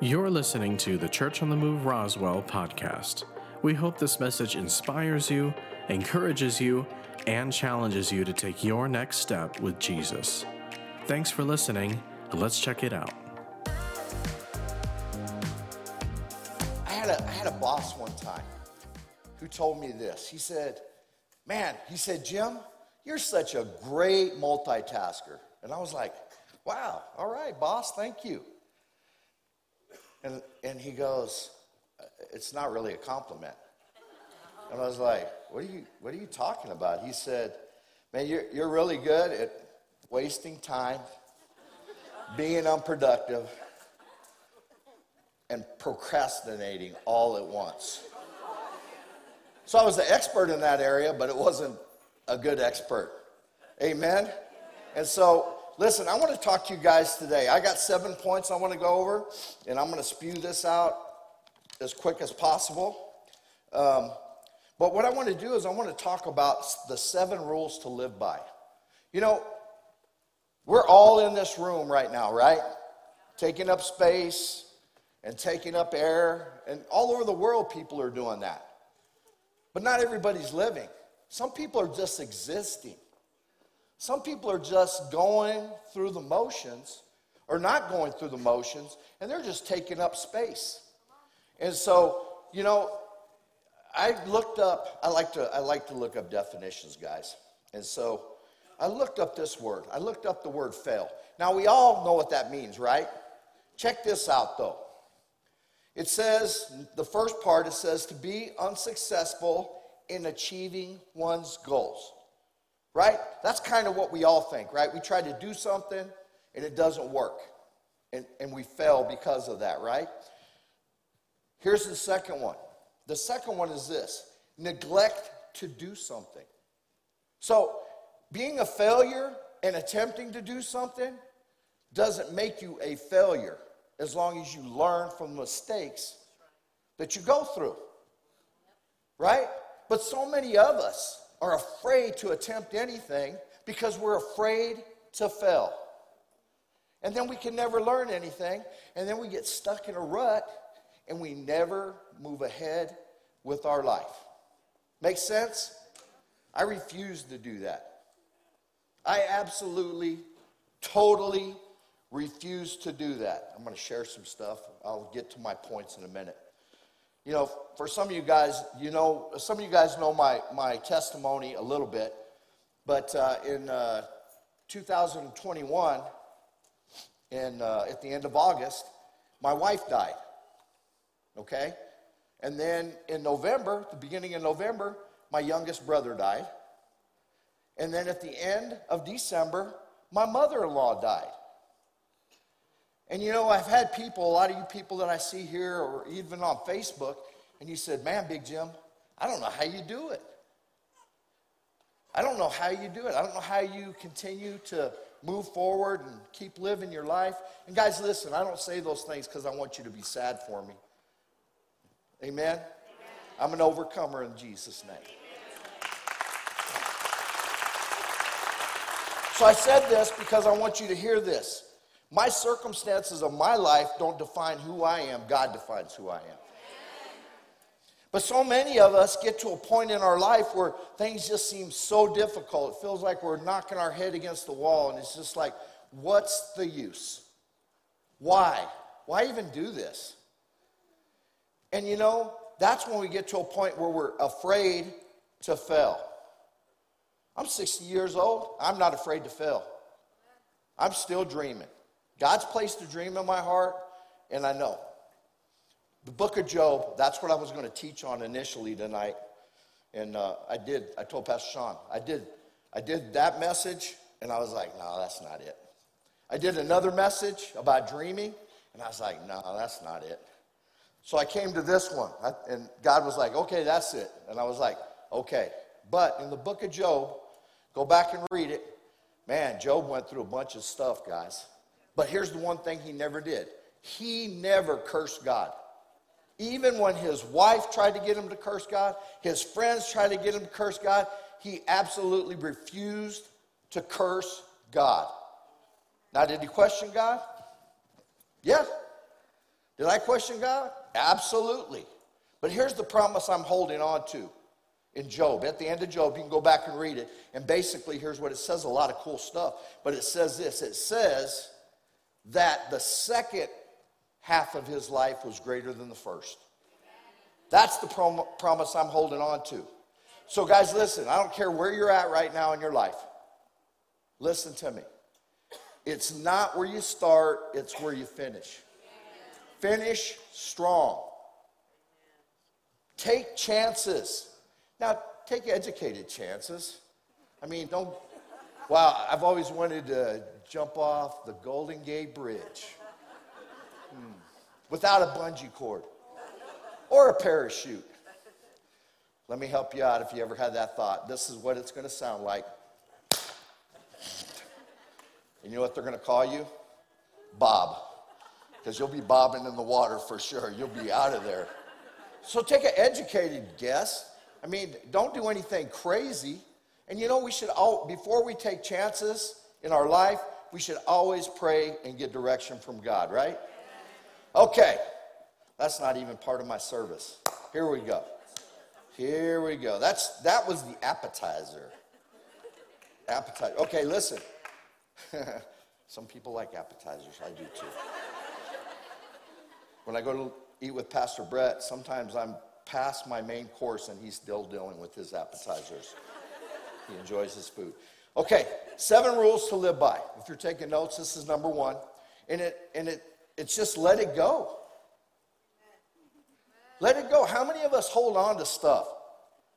You're listening to the Church on the Move Roswell podcast. We hope this message inspires you, encourages you, and challenges you to take your next step with Jesus. Thanks for listening. Let's check it out. I had a, I had a boss one time who told me this. He said, Man, he said, Jim, you're such a great multitasker. And I was like, Wow, all right, boss, thank you. And, and he goes, It's not really a compliment. And I was like, What are you, what are you talking about? He said, Man, you're, you're really good at wasting time, being unproductive, and procrastinating all at once. So I was the expert in that area, but it wasn't a good expert. Amen? And so, listen, I want to talk to you guys today. I got seven points I want to go over, and I'm going to spew this out as quick as possible. Um, but what I want to do is I want to talk about the seven rules to live by. You know, we're all in this room right now, right? Taking up space and taking up air, and all over the world, people are doing that. But not everybody's living. Some people are just existing. Some people are just going through the motions or not going through the motions, and they're just taking up space. And so, you know, I looked up, I like to, I like to look up definitions, guys. And so I looked up this word. I looked up the word fail. Now, we all know what that means, right? Check this out, though. It says, the first part, it says to be unsuccessful in achieving one's goals. Right? That's kind of what we all think, right? We try to do something and it doesn't work. And, and we fail because of that, right? Here's the second one. The second one is this neglect to do something. So, being a failure and attempting to do something doesn't make you a failure as long as you learn from mistakes that you go through. Right? But so many of us are afraid to attempt anything because we're afraid to fail. And then we can never learn anything, and then we get stuck in a rut and we never move ahead with our life. Make sense? I refuse to do that. I absolutely, totally refuse to do that. I'm going to share some stuff. I'll get to my points in a minute. You know, for some of you guys, you know, some of you guys know my, my testimony a little bit, but uh, in uh, 2021, in, uh, at the end of August, my wife died. Okay? And then in November, the beginning of November, my youngest brother died. And then at the end of December, my mother in law died. And you know, I've had people, a lot of you people that I see here or even on Facebook, and you said, Man, Big Jim, I don't know how you do it. I don't know how you do it. I don't know how you continue to move forward and keep living your life. And guys, listen, I don't say those things because I want you to be sad for me. Amen? Amen? I'm an overcomer in Jesus' name. So I said this because I want you to hear this. My circumstances of my life don't define who I am, God defines who I am. But so many of us get to a point in our life where things just seem so difficult. It feels like we're knocking our head against the wall, and it's just like, what's the use? Why? Why even do this? And you know, that's when we get to a point where we're afraid to fail. I'm 60 years old. I'm not afraid to fail. I'm still dreaming. God's placed a dream in my heart, and I know. The book of Job, that's what I was going to teach on initially tonight. And uh, I did, I told Pastor Sean, I did, I did that message, and I was like, no, that's not it. I did another message about dreaming, and I was like, no, that's not it. So I came to this one, and God was like, okay, that's it. And I was like, okay. But in the book of Job, go back and read it. Man, Job went through a bunch of stuff, guys. But here's the one thing he never did he never cursed God. Even when his wife tried to get him to curse God, his friends tried to get him to curse God, he absolutely refused to curse God. Now, did he question God? Yes. Did I question God? Absolutely. But here's the promise I'm holding on to in Job. At the end of Job, you can go back and read it. And basically, here's what it says a lot of cool stuff. But it says this it says that the second half of his life was greater than the first. That's the prom- promise I'm holding on to. So, guys, listen, I don't care where you're at right now in your life. Listen to me. It's not where you start, it's where you finish. Finish strong. Take chances. Now, take educated chances. I mean, don't, wow, I've always wanted to jump off the Golden Gate Bridge hmm. without a bungee cord or a parachute. Let me help you out if you ever had that thought. This is what it's going to sound like. And you know what they're going to call you? Bob. Because you'll be bobbing in the water for sure. You'll be out of there. So take an educated guess. I mean, don't do anything crazy. And you know, we should all, before we take chances in our life, we should always pray and get direction from God, right? Okay. That's not even part of my service. Here we go. Here we go. That's that was the appetizer. Appetizer. Okay, listen. Some people like appetizers. I do too. When I go to eat with Pastor Brett, sometimes I'm past my main course and he's still dealing with his appetizers. he enjoys his food. Okay, seven rules to live by. If you're taking notes, this is number one. And it and it it's just let it go. Let it go. How many of us hold on to stuff?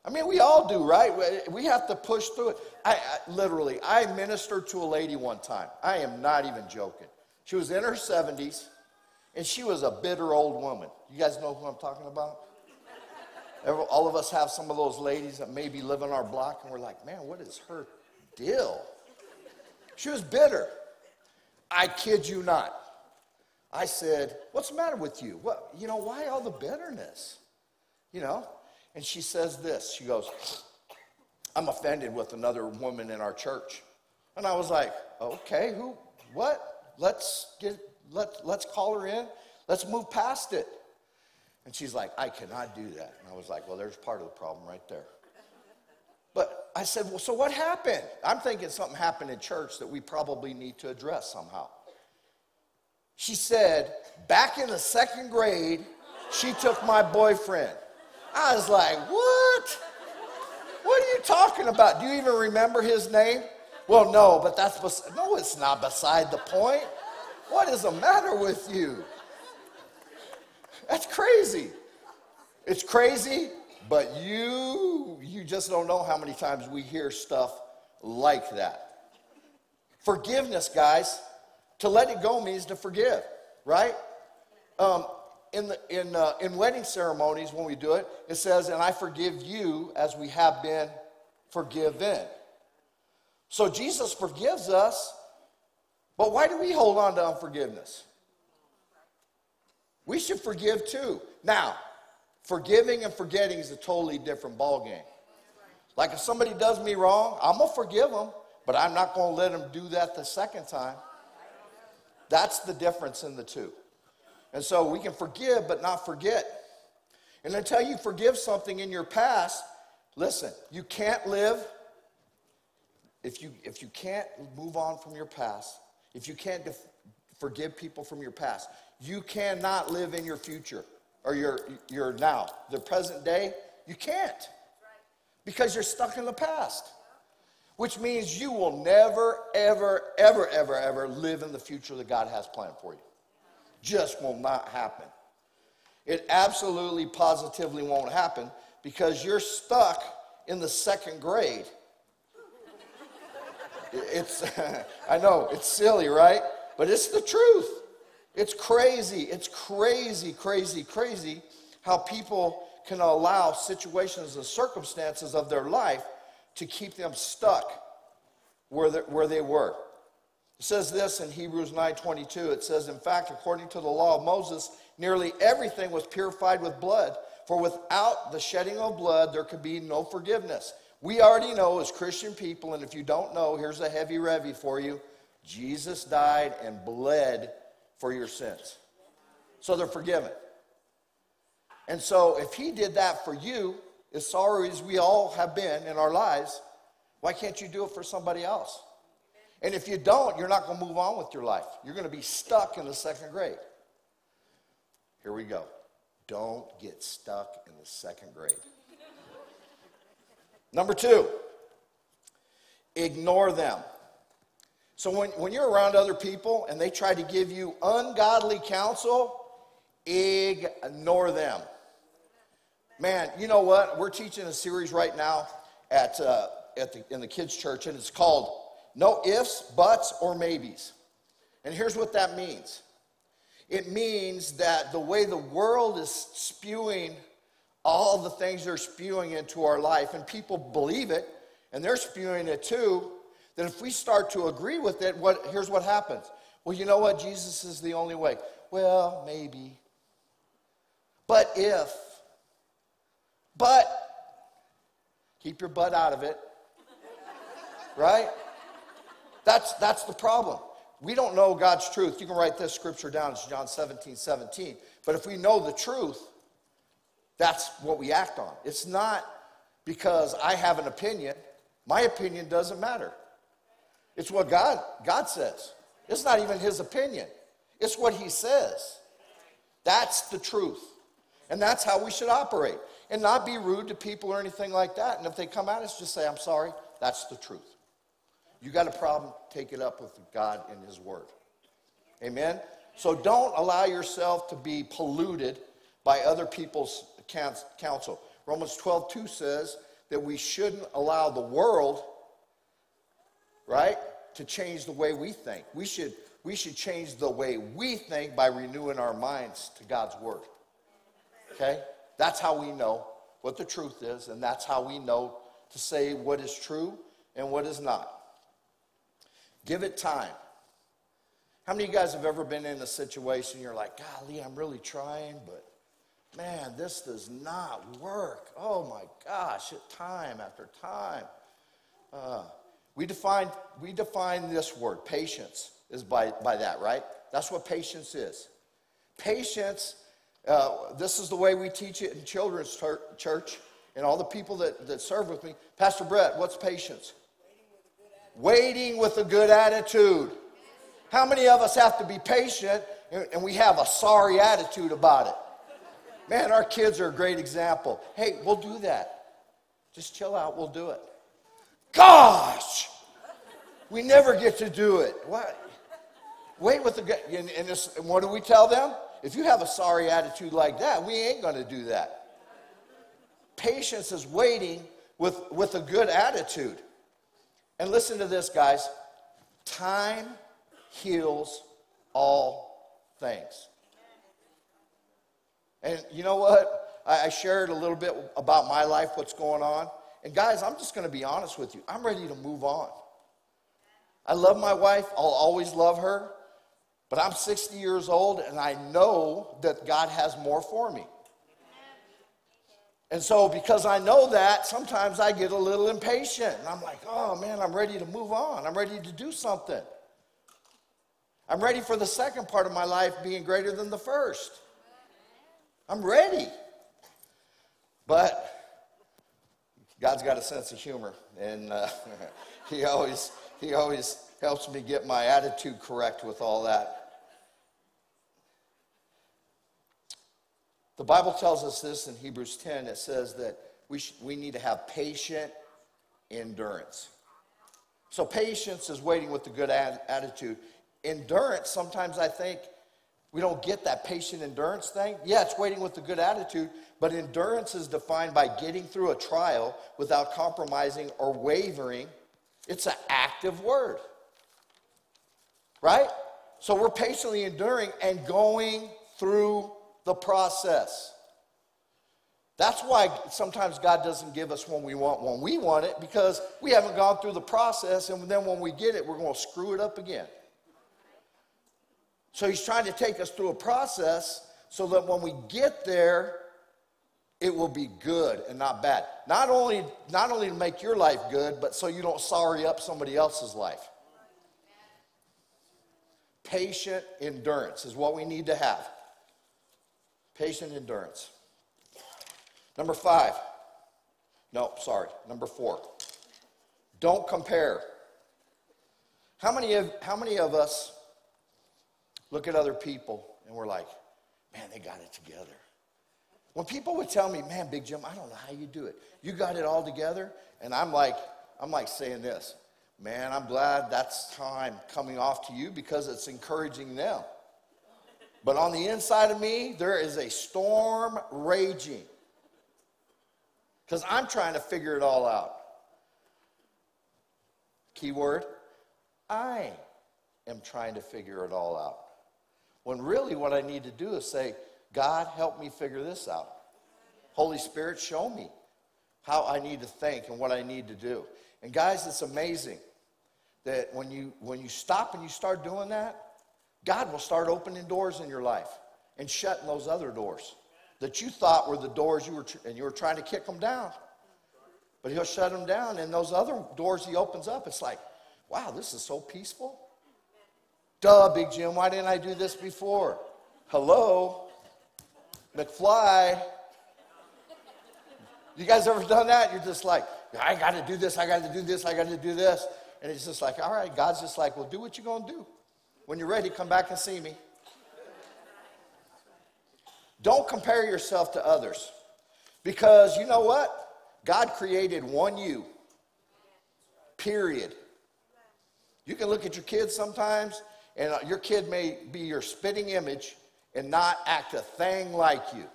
I mean, we all do, right? We have to push through it. I, I, literally, I ministered to a lady one time. I am not even joking. She was in her 70s, and she was a bitter old woman. You guys know who I'm talking about? All of us have some of those ladies that maybe live on our block, and we're like, man, what is her deal? She was bitter. I kid you not. I said, What's the matter with you? What, you know, why all the bitterness? You know? And she says this She goes, I'm offended with another woman in our church. And I was like, Okay, who, what? Let's get, let, let's call her in. Let's move past it. And she's like, I cannot do that. And I was like, Well, there's part of the problem right there. But I said, Well, so what happened? I'm thinking something happened in church that we probably need to address somehow. She said, back in the second grade, she took my boyfriend. I was like, what? What are you talking about? Do you even remember his name? Well, no, but that's, bes- no, it's not beside the point. What is the matter with you? That's crazy. It's crazy, but you, you just don't know how many times we hear stuff like that. Forgiveness, guys, to let it go means to forgive, right? Um, in, the, in, uh, in wedding ceremonies, when we do it, it says, and I forgive you as we have been forgiven. So Jesus forgives us, but why do we hold on to unforgiveness? We should forgive too. Now, forgiving and forgetting is a totally different ballgame. Like if somebody does me wrong, I'm gonna forgive them, but I'm not gonna let them do that the second time. That's the difference in the two. And so we can forgive but not forget. And until you forgive something in your past, listen, you can't live if you if you can't move on from your past, if you can't def- forgive people from your past, you cannot live in your future or your your now, the present day, you can't. Because you're stuck in the past which means you will never, ever, ever, ever, ever live in the future that God has planned for you. Just will not happen. It absolutely, positively won't happen because you're stuck in the second grade. It's, I know, it's silly, right? But it's the truth. It's crazy. It's crazy, crazy, crazy how people can allow situations and circumstances of their life to keep them stuck where they, where they were. It says this in Hebrews 9:22. It says, "In fact, according to the law of Moses, nearly everything was purified with blood, for without the shedding of blood there could be no forgiveness." We already know as Christian people, and if you don't know, here's a heavy revy for you. Jesus died and bled for your sins. So they're forgiven. And so if he did that for you, as sorry as we all have been in our lives, why can't you do it for somebody else? And if you don't, you're not going to move on with your life. You're going to be stuck in the second grade. Here we go. Don't get stuck in the second grade. Number two, ignore them. So when, when you're around other people and they try to give you ungodly counsel, ignore them. Man, you know what? We're teaching a series right now at, uh, at the, in the kids' church, and it's called No Ifs, Buts, or Maybes. And here's what that means it means that the way the world is spewing all the things they're spewing into our life, and people believe it, and they're spewing it too, that if we start to agree with it, what, here's what happens. Well, you know what? Jesus is the only way. Well, maybe. But if, but, keep your butt out of it. Right? That's, that's the problem. We don't know God's truth. You can write this scripture down. It's John 17, 17. But if we know the truth, that's what we act on. It's not because I have an opinion. My opinion doesn't matter. It's what God, God says. It's not even his opinion, it's what he says. That's the truth. And that's how we should operate. And not be rude to people or anything like that. And if they come at us, just say, I'm sorry, that's the truth. You got a problem, take it up with God and His Word. Amen? So don't allow yourself to be polluted by other people's counsel. Romans 12, 2 says that we shouldn't allow the world right? To change the way we think. We should, we should change the way we think by renewing our minds to God's word. Okay? That's how we know what the truth is, and that's how we know to say what is true and what is not. Give it time. How many of you guys have ever been in a situation you're like, golly, I'm really trying, but man, this does not work. Oh my gosh, time after time. Uh, we define, we define this word, patience, is by, by that, right? That's what patience is. Patience, uh, this is the way we teach it in children's church and all the people that, that serve with me. Pastor Brett, what's patience? Waiting with a good attitude. How many of us have to be patient and, and we have a sorry attitude about it? Man, our kids are a great example. Hey, we'll do that. Just chill out, we'll do it. Gosh, we never get to do it. What? Wait with the and, and, this, and what do we tell them? If you have a sorry attitude like that, we ain't going to do that. Patience is waiting with, with a good attitude. And listen to this, guys. Time heals all things. And you know what? I, I shared a little bit about my life, what's going on. And guys, I'm just going to be honest with you. I'm ready to move on. I love my wife, I'll always love her, but I'm 60 years old and I know that God has more for me. And so, because I know that, sometimes I get a little impatient. And I'm like, oh man, I'm ready to move on. I'm ready to do something. I'm ready for the second part of my life being greater than the first. I'm ready. But God's got a sense of humor, and uh, He always He always helps me get my attitude correct with all that. The Bible tells us this in Hebrews 10. It says that we, we need to have patient endurance. So, patience is waiting with a good ad- attitude. Endurance, sometimes I think we don't get that patient endurance thing. Yeah, it's waiting with a good attitude, but endurance is defined by getting through a trial without compromising or wavering. It's an active word. Right? So we're patiently enduring and going through the process. That's why sometimes God doesn't give us when we want when we want it because we haven't gone through the process and then when we get it we're going to screw it up again. So he's trying to take us through a process so that when we get there it will be good and not bad. Not only not only to make your life good but so you don't sorry up somebody else's life. Patient endurance is what we need to have. Patient endurance. Number five. No, sorry. Number four. Don't compare. How many of, how many of us look at other people and we're like, man, they got it together? When people would tell me, man, Big Jim, I don't know how you do it. You got it all together. And I'm like, I'm like saying this, man, I'm glad that's time coming off to you because it's encouraging them. But on the inside of me, there is a storm raging. Because I'm trying to figure it all out. Keyword I am trying to figure it all out. When really what I need to do is say, God, help me figure this out. Holy Spirit, show me how I need to think and what I need to do. And guys, it's amazing that when you when you stop and you start doing that, God will start opening doors in your life and shutting those other doors that you thought were the doors you were and you were trying to kick them down. But he'll shut them down and those other doors he opens up, it's like, wow, this is so peaceful. Duh, Big Jim, why didn't I do this before? Hello, McFly. You guys ever done that? You're just like, I got to do this, I got to do this, I got to do this. And it's just like, all right, God's just like, well, do what you're going to do. When you're ready, come back and see me. Don't compare yourself to others. Because you know what? God created one you. Period. You can look at your kids sometimes, and uh, your kid may be your spitting image and not act a thing like you.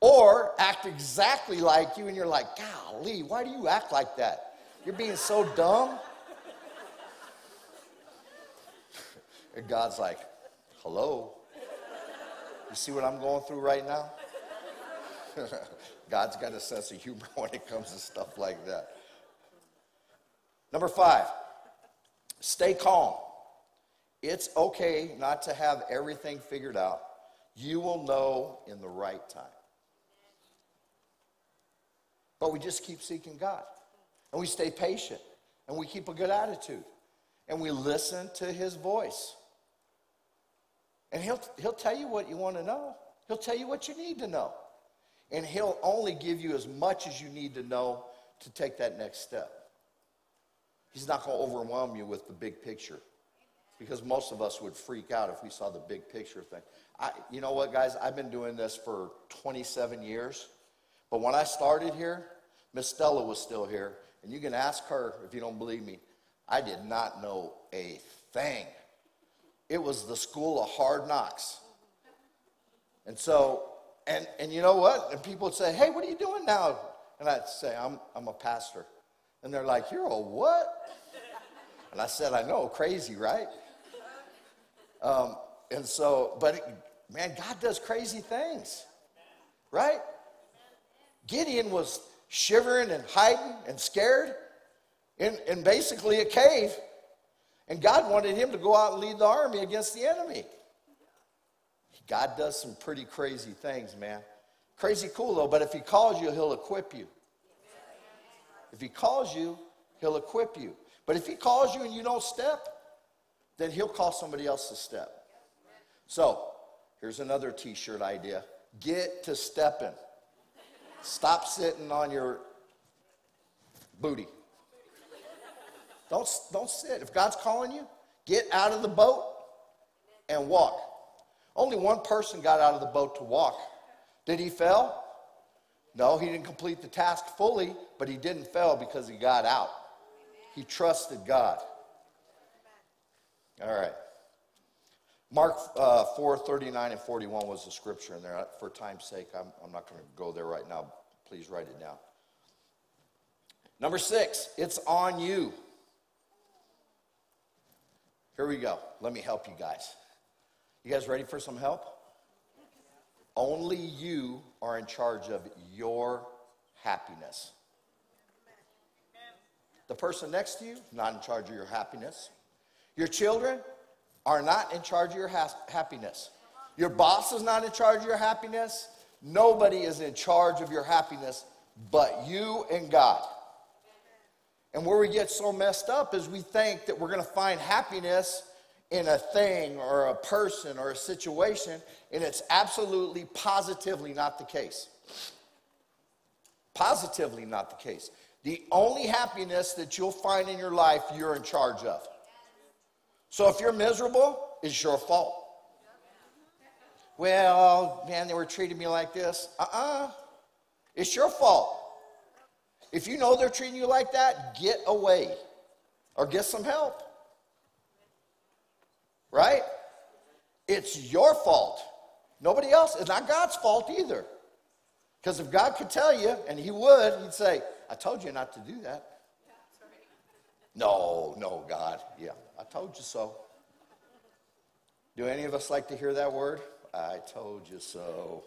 Or act exactly like you, and you're like, golly, why do you act like that? You're being so dumb. And God's like, hello? You see what I'm going through right now? God's got a sense of humor when it comes to stuff like that. Number five, stay calm. It's okay not to have everything figured out. You will know in the right time. But we just keep seeking God. And we stay patient. And we keep a good attitude. And we listen to his voice. And he'll, he'll tell you what you want to know. He'll tell you what you need to know. And he'll only give you as much as you need to know to take that next step. He's not going to overwhelm you with the big picture because most of us would freak out if we saw the big picture thing. I, you know what, guys? I've been doing this for 27 years. But when I started here, Miss Stella was still here. And you can ask her if you don't believe me. I did not know a thing it was the school of hard knocks. And so, and, and you know what? And people would say, hey, what are you doing now? And I'd say, I'm, I'm a pastor. And they're like, you're a what? And I said, I know, crazy, right? Um, and so, but it, man, God does crazy things, right? Gideon was shivering and hiding and scared in, in basically a cave. And God wanted him to go out and lead the army against the enemy. God does some pretty crazy things, man. Crazy cool, though, but if he calls you, he'll equip you. If he calls you, he'll equip you. But if he calls you and you don't step, then he'll call somebody else to step. So, here's another t shirt idea get to stepping. Stop sitting on your booty. Don't, don't sit. If God's calling you, get out of the boat and walk. Only one person got out of the boat to walk. Did he fail? No, he didn't complete the task fully, but he didn't fail because he got out. He trusted God. All right. Mark uh, 4 39 and 41 was the scripture in there. For time's sake, I'm, I'm not going to go there right now. Please write it down. Number six, it's on you. Here we go. Let me help you guys. You guys ready for some help? Only you are in charge of your happiness. The person next to you, not in charge of your happiness. Your children are not in charge of your ha- happiness. Your boss is not in charge of your happiness. Nobody is in charge of your happiness but you and God. And where we get so messed up is we think that we're going to find happiness in a thing or a person or a situation, and it's absolutely positively not the case. Positively not the case. The only happiness that you'll find in your life, you're in charge of. So if you're miserable, it's your fault. Well, man, they were treating me like this. Uh uh-uh. uh. It's your fault. If you know they're treating you like that, get away or get some help. Right? It's your fault. Nobody else. It's not God's fault either. Because if God could tell you, and He would, He'd say, I told you not to do that. No, no, God. Yeah, I told you so. Do any of us like to hear that word? I told you so.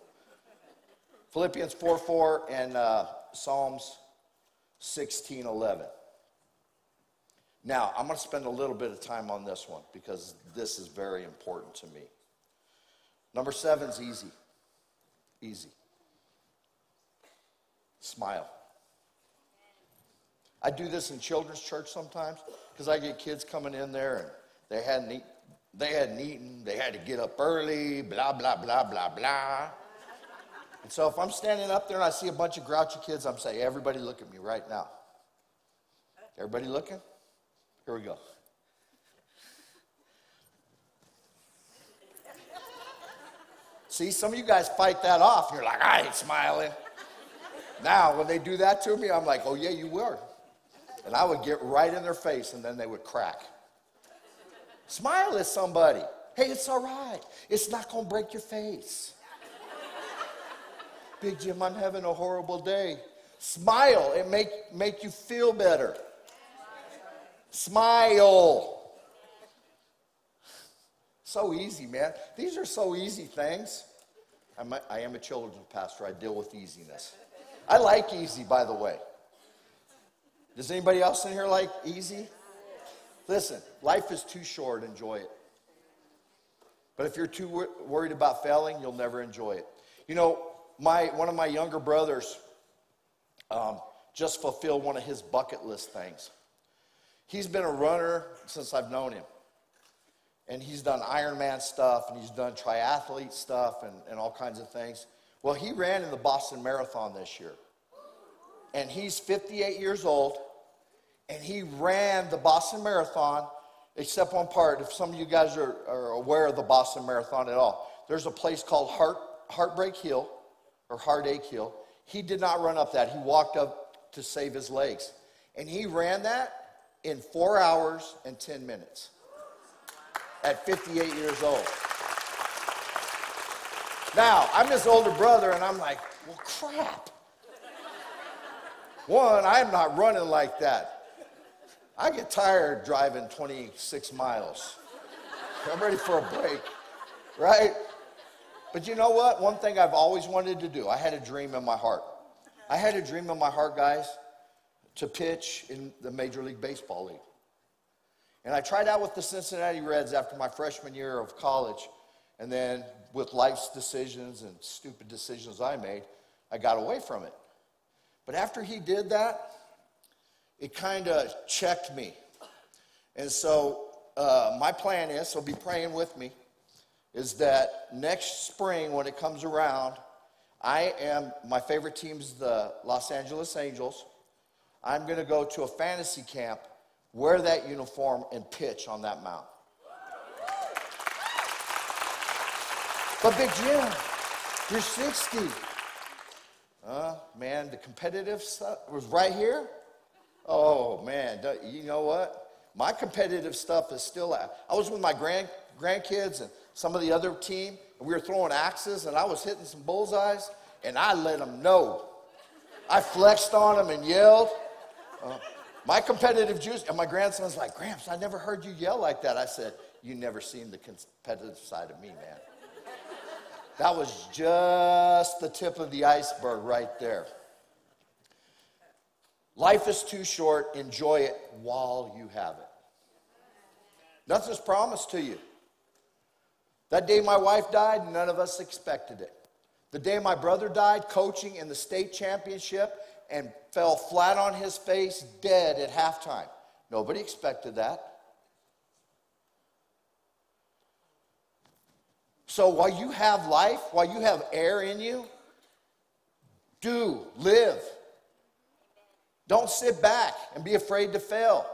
Philippians 4 4 and uh, Psalms 16 11. Now, I'm going to spend a little bit of time on this one because this is very important to me. Number seven is easy. Easy. Smile. I do this in children's church sometimes because I get kids coming in there and they hadn't, eat, they hadn't eaten, they had to get up early, blah, blah, blah, blah, blah. And so if I'm standing up there and I see a bunch of grouchy kids, I'm saying, everybody look at me right now. Everybody looking? Here we go. See, some of you guys fight that off. You're like, I ain't smiling. Now, when they do that to me, I'm like, oh, yeah, you were. And I would get right in their face and then they would crack. Smile at somebody. Hey, it's all right. It's not going to break your face. Big Jim, I'm having a horrible day. Smile. It make, make you feel better. Smile. So easy, man. These are so easy things. I'm a, I am a children's pastor. I deal with easiness. I like easy, by the way. Does anybody else in here like easy? Listen, life is too short. Enjoy it. But if you're too wor- worried about failing, you'll never enjoy it. You know, my, one of my younger brothers um, just fulfilled one of his bucket list things. He's been a runner since I've known him. And he's done Ironman stuff and he's done triathlete stuff and, and all kinds of things. Well, he ran in the Boston Marathon this year. And he's 58 years old. And he ran the Boston Marathon, except one part. If some of you guys are, are aware of the Boston Marathon at all, there's a place called Heart, Heartbreak Hill or Heartache Hill. He did not run up that. He walked up to save his legs. And he ran that in four hours and 10 minutes at 58 years old. Now, I'm his older brother, and I'm like, well, crap. One, I'm not running like that. I get tired driving 26 miles. I'm ready for a break, right? But you know what? One thing I've always wanted to do, I had a dream in my heart. I had a dream in my heart, guys, to pitch in the Major League Baseball League. And I tried out with the Cincinnati Reds after my freshman year of college. And then, with life's decisions and stupid decisions I made, I got away from it. But after he did that, it kind of checked me. And so, uh, my plan is so be praying with me is that next spring, when it comes around, I am, my favorite team is the Los Angeles Angels. I'm going to go to a fantasy camp, wear that uniform, and pitch on that mound. But Big Jim, you're 60. Uh, man, the competitive stuff was right here. Oh, man, you know what? My competitive stuff is still out. I was with my grand, grandkids and some of the other team, and we were throwing axes, and I was hitting some bullseyes, and I let them know. I flexed on them and yelled. Uh, my competitive juice, and my grandson's like, Gramps, I never heard you yell like that. I said, You never seen the competitive side of me, man. That was just the tip of the iceberg right there. Life is too short. Enjoy it while you have it. Nothing's promised to you. That day my wife died, none of us expected it. The day my brother died, coaching in the state championship, and fell flat on his face, dead at halftime. Nobody expected that. So while you have life, while you have air in you, do, live. Don't sit back and be afraid to fail.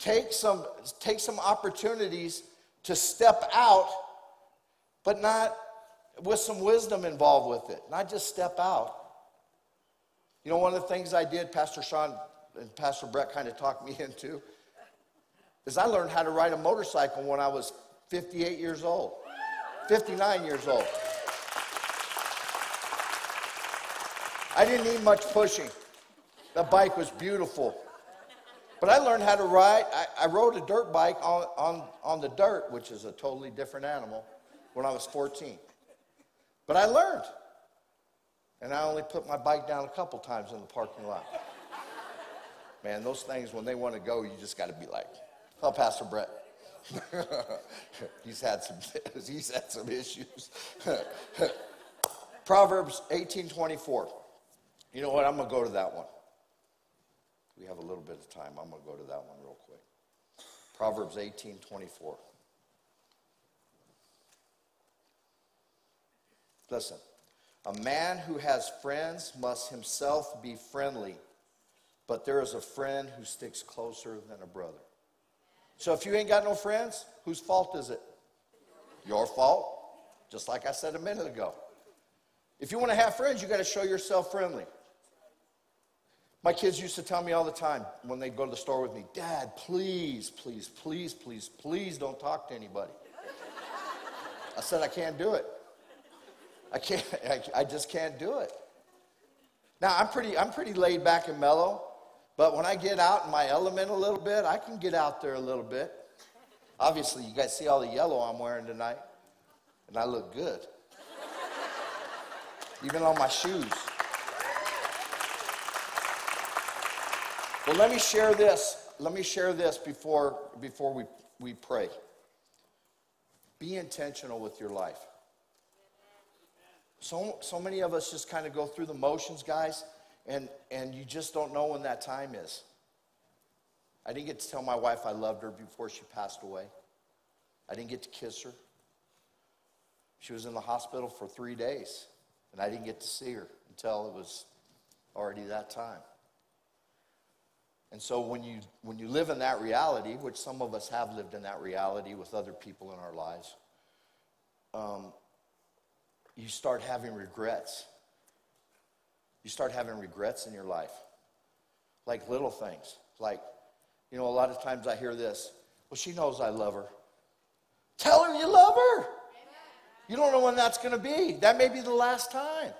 Take some, take some opportunities to step out, but not with some wisdom involved with it, not just step out. You know, one of the things I did, Pastor Sean and Pastor Brett kind of talked me into, is I learned how to ride a motorcycle when I was 58 years old, 59 years old. I didn't need much pushing. The bike was beautiful. But I learned how to ride. I, I rode a dirt bike on, on, on the dirt, which is a totally different animal, when I was 14. But I learned. And I only put my bike down a couple times in the parking lot. Man, those things, when they want to go, you just got to be like, oh, Pastor Brett. he's, had some, he's had some issues. Proverbs 18.24. You know what? I'm going to go to that one. We have a little bit of time. I'm going to go to that one real quick. Proverbs 18.24. Listen, a man who has friends must himself be friendly, but there is a friend who sticks closer than a brother. So if you ain't got no friends, whose fault is it? Your fault, just like I said a minute ago. If you want to have friends, you got to show yourself friendly. My kids used to tell me all the time when they'd go to the store with me, Dad, please, please, please, please, please don't talk to anybody. I said, I can't do it. I can't, I, I just can't do it. Now, I'm pretty, I'm pretty laid back and mellow, but when I get out in my element a little bit, I can get out there a little bit. Obviously, you guys see all the yellow I'm wearing tonight, and I look good. Even on my shoes. Well, let me share this. Let me share this before, before we, we pray. Be intentional with your life. So, so many of us just kind of go through the motions, guys, and, and you just don't know when that time is. I didn't get to tell my wife I loved her before she passed away. I didn't get to kiss her. She was in the hospital for three days, and I didn't get to see her until it was already that time. And so when you, when you live in that reality, which some of us have lived in that reality with other people in our lives, um, you start having regrets. You start having regrets in your life. Like little things. Like, you know, a lot of times I hear this well, she knows I love her. Tell her you love her. You don't know when that's going to be. That may be the last time.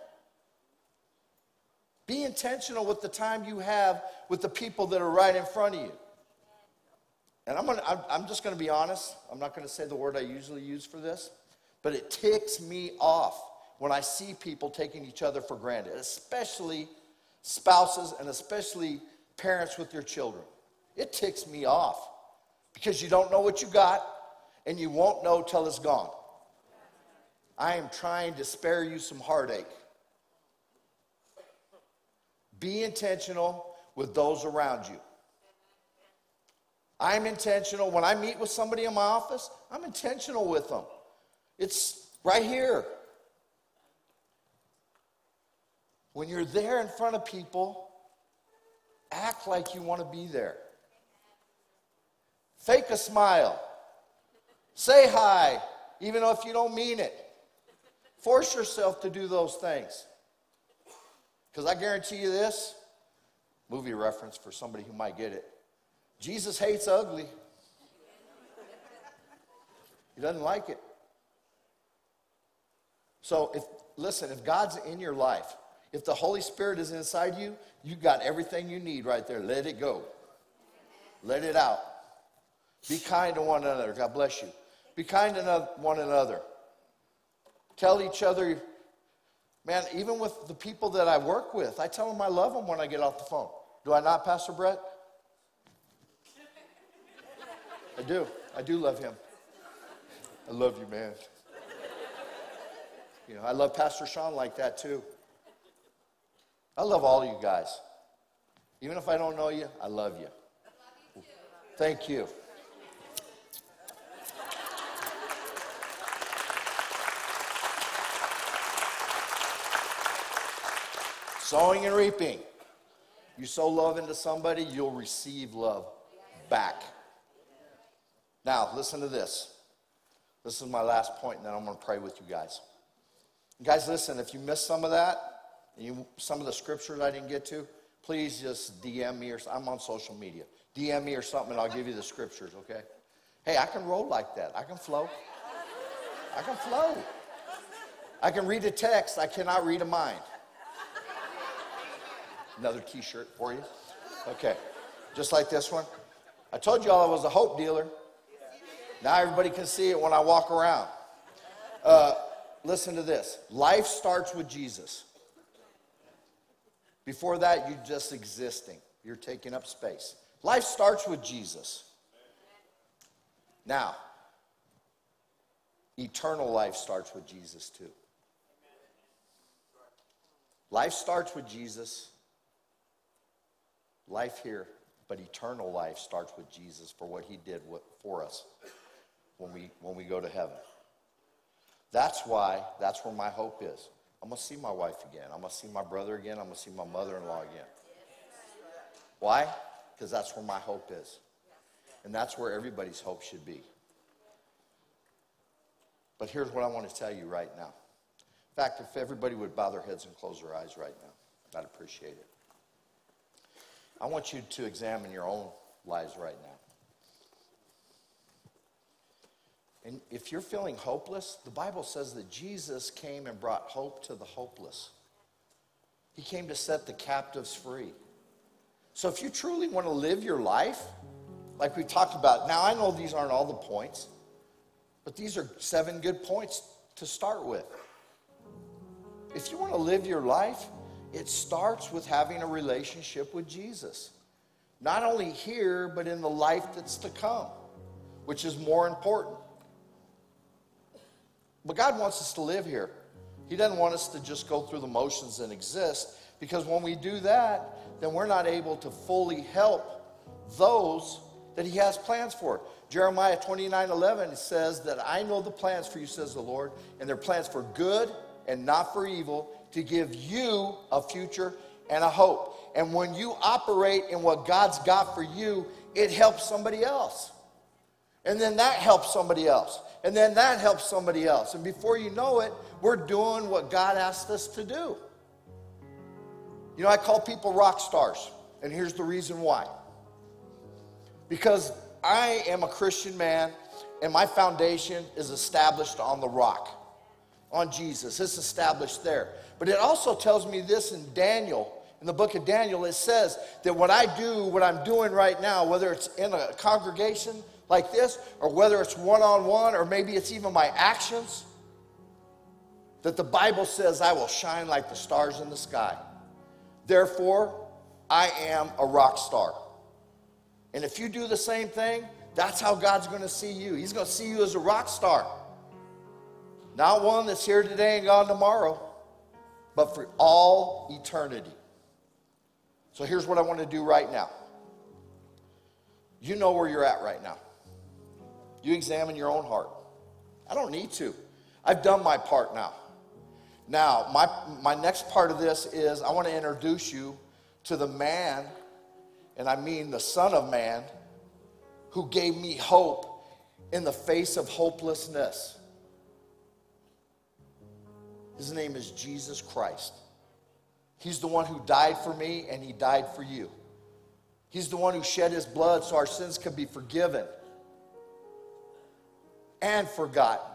Be intentional with the time you have with the people that are right in front of you. And I'm, gonna, I'm, I'm just going to be honest. I'm not going to say the word I usually use for this, but it ticks me off when I see people taking each other for granted, especially spouses and especially parents with their children. It ticks me off because you don't know what you got and you won't know till it's gone. I am trying to spare you some heartache. Be intentional with those around you. I'm intentional. When I meet with somebody in my office, I'm intentional with them. It's right here. When you're there in front of people, act like you want to be there. Fake a smile. Say hi, even if you don't mean it. Force yourself to do those things. Because I guarantee you this movie reference for somebody who might get it Jesus hates ugly, he doesn't like it. So, if listen, if God's in your life, if the Holy Spirit is inside you, you got everything you need right there. Let it go. Let it out. Be kind to one another. God bless you. Be kind to one another. Tell each other, man, even with the people that I work with, I tell them I love them when I get off the phone. Do I not, Pastor Brett? I do. I do love him. I love you, man. You know, I love Pastor Sean like that too. I love all you guys. Even if I don't know you, I love you. Thank you. Sowing and reaping. You sow love into somebody, you'll receive love back. Now, listen to this. This is my last point, and then I'm going to pray with you guys. Guys, listen, if you missed some of that, you, some of the scriptures I didn't get to, please just DM me or I'm on social media. DM me or something, and I'll give you the scriptures, okay? Hey, I can roll like that. I can flow. I can flow. I can read a text. I cannot read a mind. Another t shirt for you. Okay. Just like this one. I told you all I was a hope dealer. Now everybody can see it when I walk around. Uh, listen to this life starts with Jesus. Before that, you're just existing, you're taking up space. Life starts with Jesus. Now, eternal life starts with Jesus too. Life starts with Jesus, life here, but eternal life starts with Jesus for what he did for us when we, when we go to heaven. That's why, that's where my hope is. I'm going to see my wife again. I'm going to see my brother again. I'm going to see my mother in law again. Why? Because that's where my hope is. And that's where everybody's hope should be. But here's what I want to tell you right now. In fact, if everybody would bow their heads and close their eyes right now, I'd appreciate it. I want you to examine your own lives right now. And if you're feeling hopeless, the Bible says that Jesus came and brought hope to the hopeless. He came to set the captives free. So if you truly want to live your life, like we talked about, now I know these aren't all the points, but these are seven good points to start with. If you want to live your life, it starts with having a relationship with Jesus. Not only here, but in the life that's to come, which is more important. But God wants us to live here. He doesn't want us to just go through the motions and exist because when we do that, then we're not able to fully help those that He has plans for. Jeremiah 29 11 says that I know the plans for you, says the Lord, and they're plans for good and not for evil, to give you a future and a hope. And when you operate in what God's got for you, it helps somebody else. And then that helps somebody else. And then that helps somebody else. And before you know it, we're doing what God asked us to do. You know, I call people rock stars. And here's the reason why. Because I am a Christian man, and my foundation is established on the rock, on Jesus. It's established there. But it also tells me this in Daniel in the book of Daniel, it says that what I do, what I'm doing right now, whether it's in a congregation like this, or whether it's one on one, or maybe it's even my actions, that the Bible says I will shine like the stars in the sky. Therefore, I am a rock star. And if you do the same thing, that's how God's going to see you. He's going to see you as a rock star. Not one that's here today and gone tomorrow, but for all eternity. So here's what I want to do right now. You know where you're at right now. You examine your own heart. I don't need to. I've done my part now. Now, my, my next part of this is I want to introduce you to the man, and I mean the Son of Man, who gave me hope in the face of hopelessness. His name is Jesus Christ. He's the one who died for me, and he died for you. He's the one who shed his blood so our sins could be forgiven and forgotten.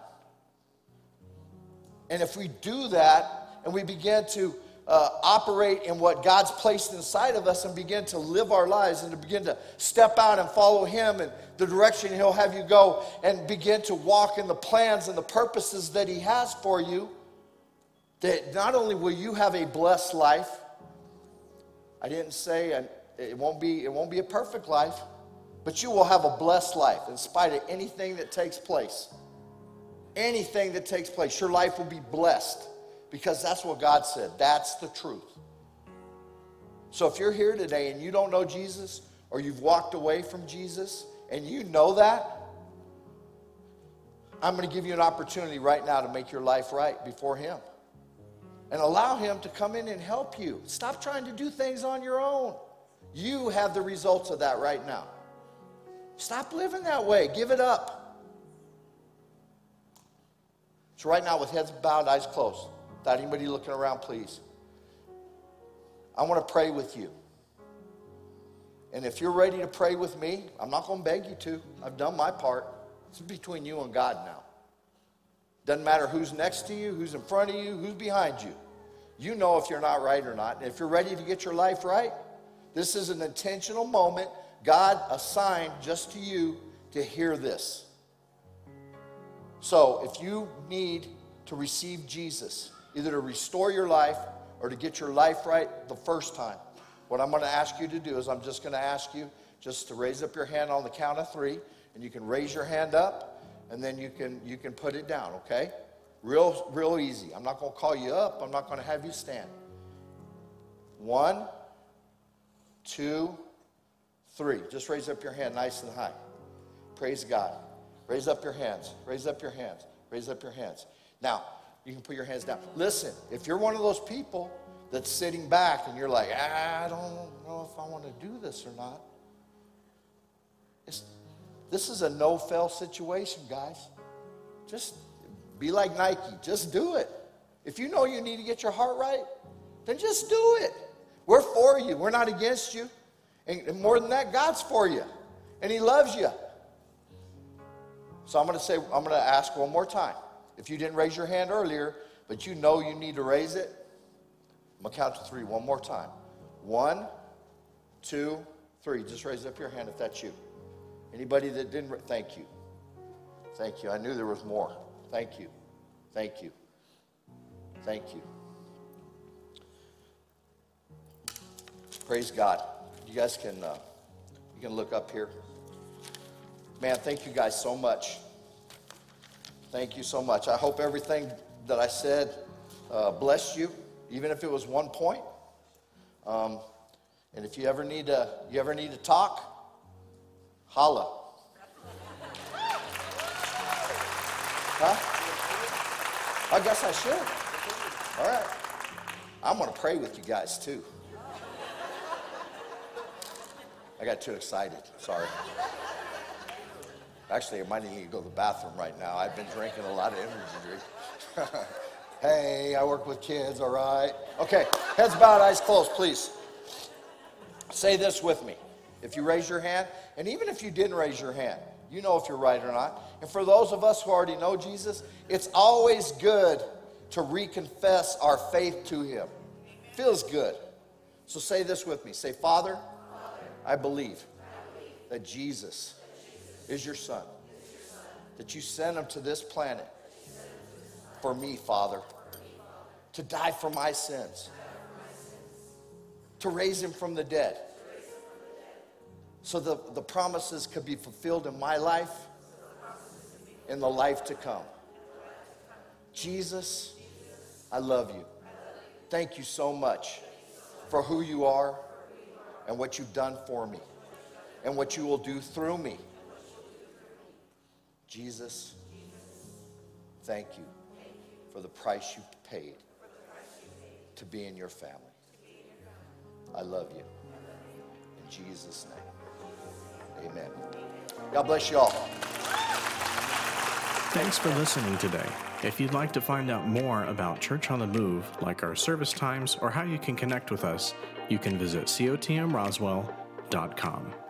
And if we do that and we begin to uh, operate in what God's placed inside of us and begin to live our lives and to begin to step out and follow Him and the direction He'll have you go and begin to walk in the plans and the purposes that He has for you, that not only will you have a blessed life, I didn't say it won't be, it won't be a perfect life, but you will have a blessed life in spite of anything that takes place. Anything that takes place, your life will be blessed because that's what God said. That's the truth. So if you're here today and you don't know Jesus or you've walked away from Jesus and you know that, I'm going to give you an opportunity right now to make your life right before Him. and allow Him to come in and help you. Stop trying to do things on your own. You have the results of that right now. Stop living that way. Give it up. So, right now, with heads bowed, eyes closed, without anybody looking around, please, I want to pray with you. And if you're ready to pray with me, I'm not going to beg you to. I've done my part. It's between you and God now. Doesn't matter who's next to you, who's in front of you, who's behind you. You know if you're not right or not. And if you're ready to get your life right, this is an intentional moment God assigned just to you to hear this. So if you need to receive Jesus, either to restore your life or to get your life right the first time, what I'm going to ask you to do is I'm just going to ask you just to raise up your hand on the count of three, and you can raise your hand up, and then you can you can put it down. Okay, real real easy. I'm not going to call you up. I'm not going to have you stand. One, two, three. Just raise up your hand nice and high. Praise God. Raise up your hands. Raise up your hands. Raise up your hands. Now, you can put your hands down. Listen, if you're one of those people that's sitting back and you're like, I don't know if I want to do this or not. It's, this is a no fail situation, guys. Just be like Nike, just do it. If you know you need to get your heart right, then just do it. We're for you, we're not against you. And more than that, God's for you, and He loves you. So I'm going to say, I'm going to ask one more time. If you didn't raise your hand earlier, but you know you need to raise it, I'm going to count to three one more time. One, two, three. Just raise up your hand if that's you. Anybody that didn't, thank you. Thank you. I knew there was more. Thank you. Thank you. Thank you. Praise God. You guys can uh, you can look up here. Man, thank you guys so much. Thank you so much. I hope everything that I said uh, blessed you even if it was one point. Um, and if you ever need to, you ever need to talk, holla. Huh? I guess I should. All right. I'm going to pray with you guys too. I got too excited. Sorry. Actually, I might need to go to the bathroom right now. I've been drinking a lot of energy drink. Hey, I work with kids, all right? Okay, heads bowed, eyes closed, please. Say this with me. If you raise your hand, and even if you didn't raise your hand, you know if you're right or not. And for those of us who already know Jesus, it's always good to reconfess our faith to Him. Feels good. So say this with me. Say, Father, I believe that Jesus is your Son, that you sent Him to this planet for me, Father, to die for my sins, to raise him from the dead, so the, the promises could be fulfilled in my life, in the life to come. Jesus, I love you. Thank you so much for who you are and what you've done for me and what you will do through me. Jesus, thank you for the price you paid to be in your family. I love you. In Jesus' name, amen. God bless you all. Thanks for listening today. If you'd like to find out more about Church on the Move, like our service times or how you can connect with us, you can visit cotmroswell.com.